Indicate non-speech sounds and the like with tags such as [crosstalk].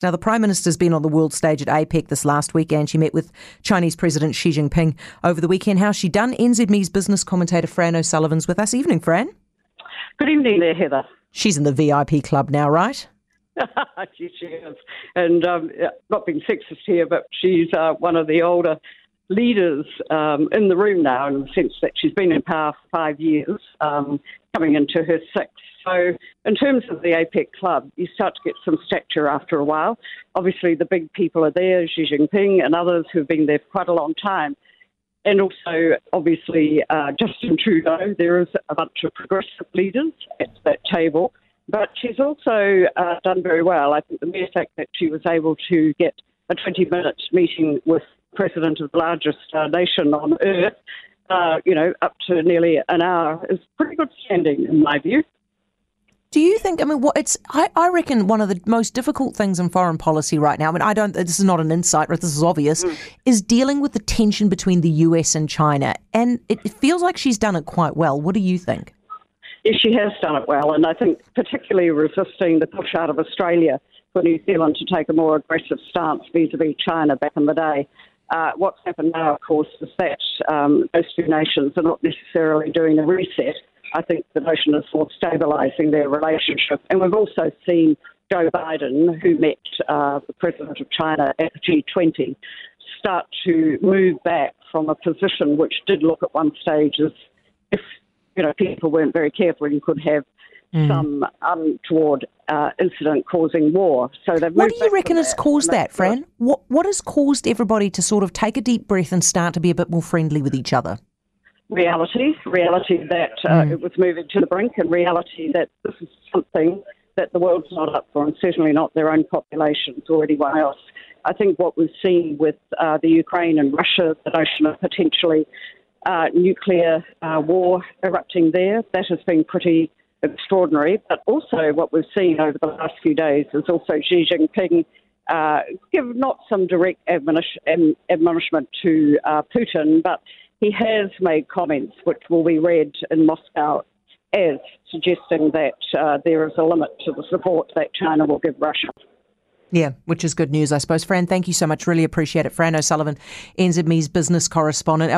Now, the Prime Minister's been on the world stage at APEC this last weekend. She met with Chinese President Xi Jinping over the weekend. How's she done? NZME's business commentator Fran O'Sullivan's with us. Evening, Fran. Good evening there, Heather. She's in the VIP club now, right? she, [laughs] she is. And um, not being sexist here, but she's uh, one of the older leaders um, in the room now in the sense that she's been in power for five years, um, coming into her sixth. So, in terms of the APEC club, you start to get some stature after a while. Obviously, the big people are there, Xi Jinping and others who've been there for quite a long time. And also, obviously, uh, Justin Trudeau. There is a bunch of progressive leaders at that table. But she's also uh, done very well. I think the mere fact that she was able to get a 20 minute meeting with president of the largest uh, nation on earth, uh, you know, up to nearly an hour is pretty good standing in my view. Do you think? I mean, what it's? I, I reckon one of the most difficult things in foreign policy right now. I mean, I don't. This is not an insight. but This is obvious. Mm. Is dealing with the tension between the US and China, and it, it feels like she's done it quite well. What do you think? Yes, she has done it well, and I think particularly resisting the push out of Australia for New Zealand to take a more aggressive stance vis-a-vis China back in the day. Uh, what's happened now, of course, is that um, those two nations are not necessarily doing a reset I think the notion is for stabilising their relationship. And we've also seen Joe Biden, who met uh, the president of China at the G20, start to move back from a position which did look at one stage as if you know people weren't very careful, you could have mm. some untoward uh, incident causing war. So they've what do you reckon has caused that, Fran? What what has caused everybody to sort of take a deep breath and start to be a bit more friendly with each other? reality, reality that uh, mm. it was moving to the brink, and reality that this is something that the world's not up for, and certainly not their own populations or anyone else. I think what we've seen with uh, the Ukraine and Russia, the notion of potentially uh, nuclear uh, war erupting there, that has been pretty extraordinary. But also, what we've seen over the last few days is also Xi Jinping. Uh, give not some direct admonishment to uh, Putin, but he has made comments which will be read in Moscow as suggesting that uh, there is a limit to the support that China will give Russia. Yeah, which is good news, I suppose. Fran, thank you so much. Really appreciate it. Fran O'Sullivan, NZME's business correspondent.